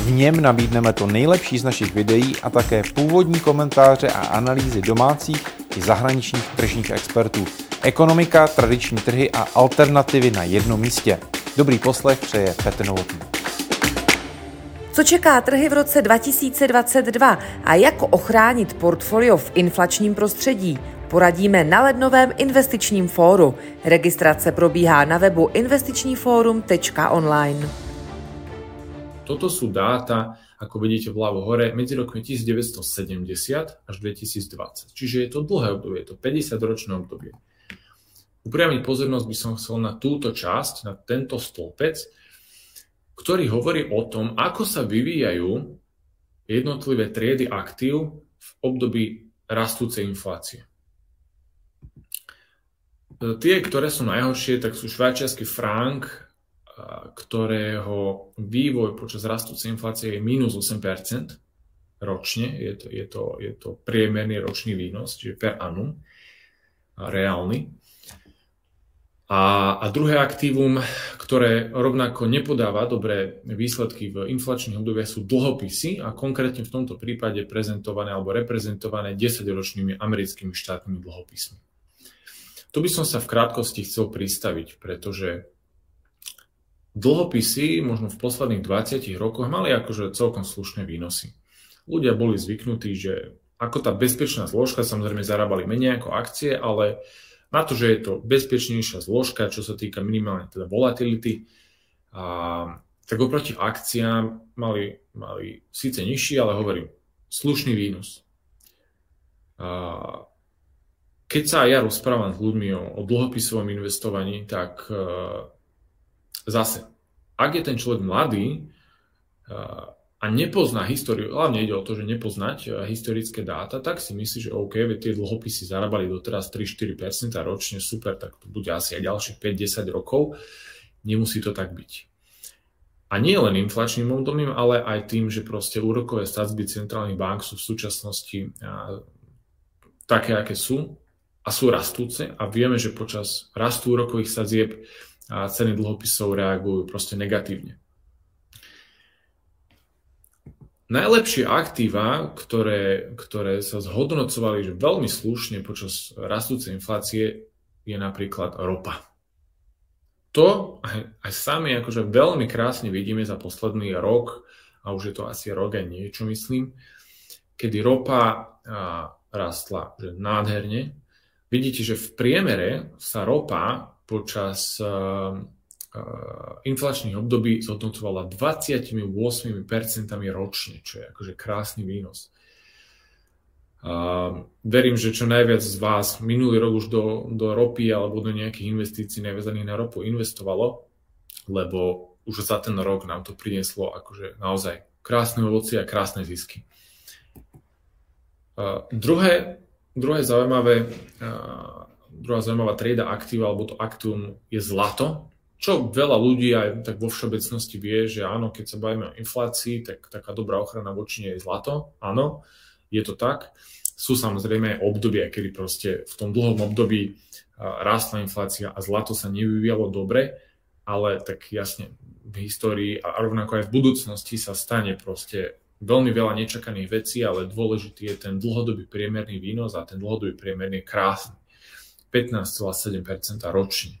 V něm nabídneme to nejlepší z našich videí a také původní komentáře a analýzy domácích i zahraničních tržních expertů. Ekonomika, tradiční trhy a alternativy na jednom místě. Dobrý poslech přeje Petr Novotný. Co čeká trhy v roce 2022 a jak ochránit portfolio v inflačním prostředí? Poradíme na lednovém investičním fóru. Registrace probíhá na webu investičníforum.online. Toto sú dáta, ako vidíte vľavo hore, medzi rokmi 1970 až 2020. Čiže je to dlhé obdobie, je to 50-ročné obdobie. Upriamiť pozornosť by som chcel na túto časť, na tento stĺpec, ktorý hovorí o tom, ako sa vyvíjajú jednotlivé triedy aktív v období rastúcej inflácie. Tie, ktoré sú najhoršie, tak sú švajčiarsky frank ktorého vývoj počas rastúcej inflácie je minus 8% ročne, je to, je, to, je to priemerný ročný výnos, čiže per annum, reálny. A, a druhé aktívum, ktoré rovnako nepodáva dobré výsledky v inflačných obdobiach sú dlhopisy a konkrétne v tomto prípade prezentované alebo reprezentované 10-ročnými americkými štátnymi dlhopismi. Tu by som sa v krátkosti chcel pristaviť, pretože dlhopisy možno v posledných 20 rokoch mali akože celkom slušné výnosy. Ľudia boli zvyknutí, že ako tá bezpečná zložka, samozrejme zarábali menej ako akcie, ale na to, že je to bezpečnejšia zložka, čo sa týka minimálne teda volatility, a, tak oproti akciám mali, mali síce nižší, ale hovorím, slušný výnos. A, keď sa ja rozprávam s ľuďmi o, o dlhopisovom investovaní, tak zase, ak je ten človek mladý eh, a nepozná históriu, hlavne ide o to, že nepoznať eh, historické dáta, tak si myslí, že OK, tie dlhopisy zarábali doteraz 3-4% ročne, super, tak to bude asi aj ďalších 5-10 rokov. Nemusí to tak byť. A nie len inflačným obdobím, ale aj tým, že proste úrokové sadzby centrálnych bank sú v súčasnosti eh, také, aké sú a sú rastúce a vieme, že počas rastu úrokových sadzieb a ceny dlhopisov reagujú proste negatívne. Najlepšie aktíva, ktoré, ktoré sa zhodnocovali že veľmi slušne počas rastúcej inflácie, je napríklad ropa. To aj, aj sami akože veľmi krásne vidíme za posledný rok, a už je to asi rok aj niečo, myslím, kedy ropa a, rastla že nádherne. Vidíte, že v priemere sa ropa počas uh, uh, inflačných období zhodnocovala 28% ročne, čo je akože krásny výnos. Uh, verím, že čo najviac z vás minulý rok už do, do ropy alebo do nejakých investícií naviazaných na ropu investovalo, lebo už za ten rok nám to prinieslo akože naozaj krásne ovoci a krásne zisky. Uh, druhé, druhé zaujímavé uh, druhá zaujímavá trieda aktíva, alebo to aktívum je zlato, čo veľa ľudí aj tak vo všeobecnosti vie, že áno, keď sa bavíme o inflácii, tak taká dobrá ochrana voči je zlato. Áno, je to tak. Sú samozrejme aj obdobia, kedy proste v tom dlhom období rástla inflácia a zlato sa nevyvíjalo dobre, ale tak jasne v histórii a rovnako aj v budúcnosti sa stane proste veľmi veľa nečakaných vecí, ale dôležitý je ten dlhodobý priemerný výnos a ten dlhodobý priemerný je krásny. 15,7% ročne.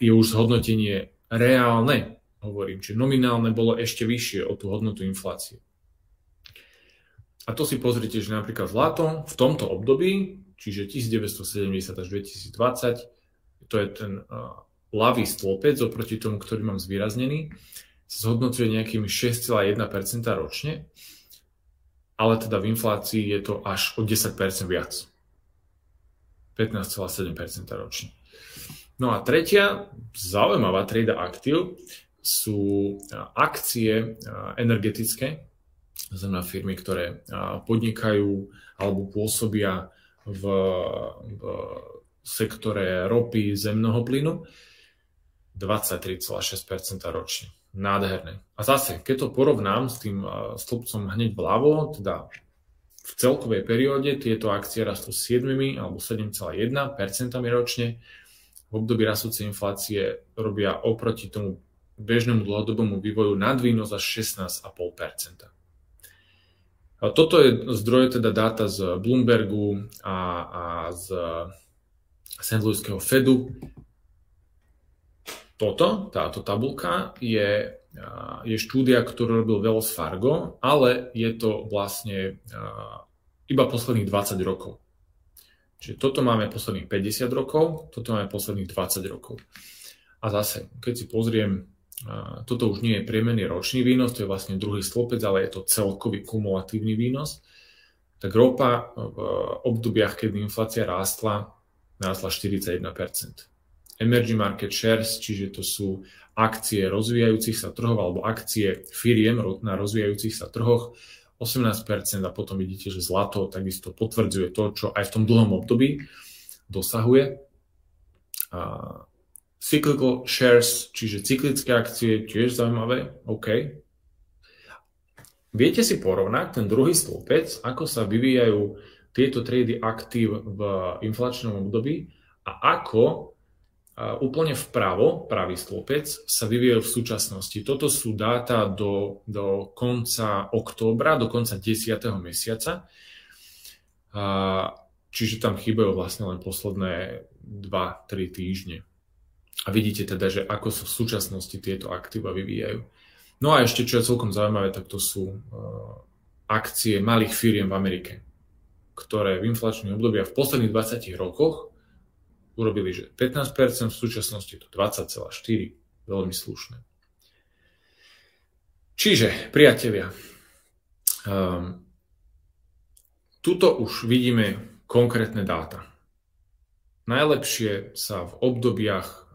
Je už zhodnotenie reálne, hovorím, či nominálne bolo ešte vyššie o tú hodnotu inflácie. A to si pozrite, že napríklad zlato v tomto období, čiže 1970 až 2020, to je ten ľavý stĺpec oproti tomu, ktorý mám zvýraznený, sa zhodnocuje nejakými 6,1% ročne, ale teda v inflácii je to až o 10% viac. 15,7% ročne. No a tretia zaujímavá trieda aktív sú akcie energetické, znamená firmy, ktoré podnikajú alebo pôsobia v, v sektore ropy, zemného plynu, 23,6% ročne. Nádherné. A zase, keď to porovnám s tým stĺpcom hneď vľavo, teda v celkovej perióde tieto akcie rastú 7 alebo 7,1% ročne. V období rastúcej inflácie robia oproti tomu bežnému dlhodobému vývoju nadvýnos až 16,5%. A toto je zdroje teda dáta z Bloombergu a, a z St. Louisského Fedu. Toto, táto tabulka je, je štúdia, ktorú robil Wells Fargo, ale je to vlastne iba posledných 20 rokov. Čiže toto máme posledných 50 rokov, toto máme posledných 20 rokov. A zase, keď si pozriem toto už nie je priemerný ročný výnos, to je vlastne druhý stĺpec, ale je to celkový kumulatívny výnos, tak ropa v obdobiach, keď inflácia rástla, rástla 41%. Emerging market shares, čiže to sú akcie rozvíjajúcich sa trhov alebo akcie firiem na rozvíjajúcich sa trhoch, 18% a potom vidíte, že zlato takisto potvrdzuje to, čo aj v tom dlhom období dosahuje. Cyclical shares, čiže cyklické akcie, tiež zaujímavé, OK. Viete si porovnať ten druhý stĺpec, ako sa vyvíjajú tieto trady aktív v inflačnom období a ako úplne vpravo, pravý stĺpec, sa vyvíjajú v súčasnosti. Toto sú dáta do, do konca októbra, do konca 10. mesiaca. Čiže tam chýbajú vlastne len posledné 2-3 týždne. A vidíte teda, že ako sa v súčasnosti tieto aktíva vyvíjajú. No a ešte, čo je celkom zaujímavé, tak to sú uh, akcie malých firiem v Amerike, ktoré v inflačných obdobiach v posledných 20 rokoch urobili, že 15%, v súčasnosti je to 20,4%, veľmi slušné. Čiže, priatelia, um, tuto už vidíme konkrétne dáta. Najlepšie sa v obdobiach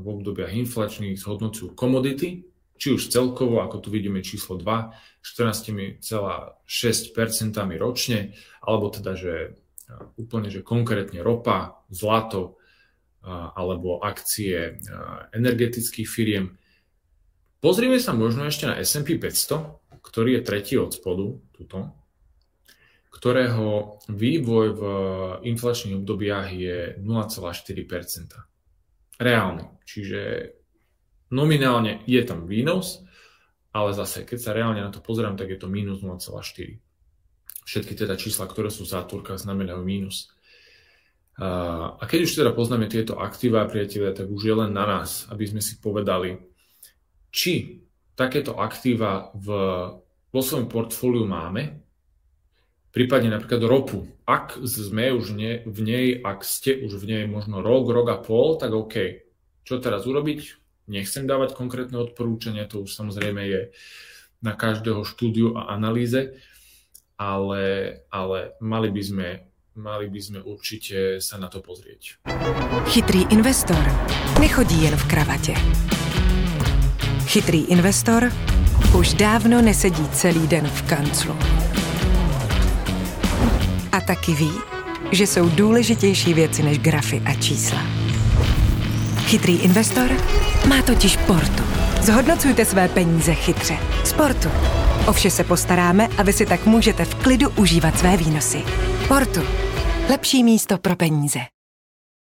v obdobiach inflačných zhodnocujú komodity, či už celkovo, ako tu vidíme číslo 2, 14,6% ročne, alebo teda, že úplne, že konkrétne ropa, zlato alebo akcie energetických firiem. Pozrieme sa možno ešte na S&P 500, ktorý je tretí od spodu, tuto, ktorého vývoj v inflačných obdobiach je 0,4% reálny. Čiže nominálne je tam výnos, ale zase, keď sa reálne na to pozerám, tak je to minus 0,4. Všetky teda čísla, ktoré sú v zátvorkách, znamenajú mínus. A keď už teda poznáme tieto aktíva, priatelia, tak už je len na nás, aby sme si povedali, či takéto aktíva v, vo svojom portfóliu máme, prípadne napríklad ropu. Ak sme už ne, v nej, ak ste už v nej možno rok, rok a pol, tak OK. Čo teraz urobiť? Nechcem dávať konkrétne odporúčania, to už samozrejme je na každého štúdiu a analýze, ale, ale mali, by sme, mali by sme určite sa na to pozrieť. Chytrý investor nechodí jen v kravatě. Chytrý investor už dávno nesedí celý den v kanclu a taky ví, že jsou důležitější věci než grafy a čísla. Chytrý investor má totiž portu. Zhodnocujte své peníze chytře. Sportu. O vše se postaráme a vy si tak můžete v klidu užívat své výnosy. Portu. Lepší místo pro peníze.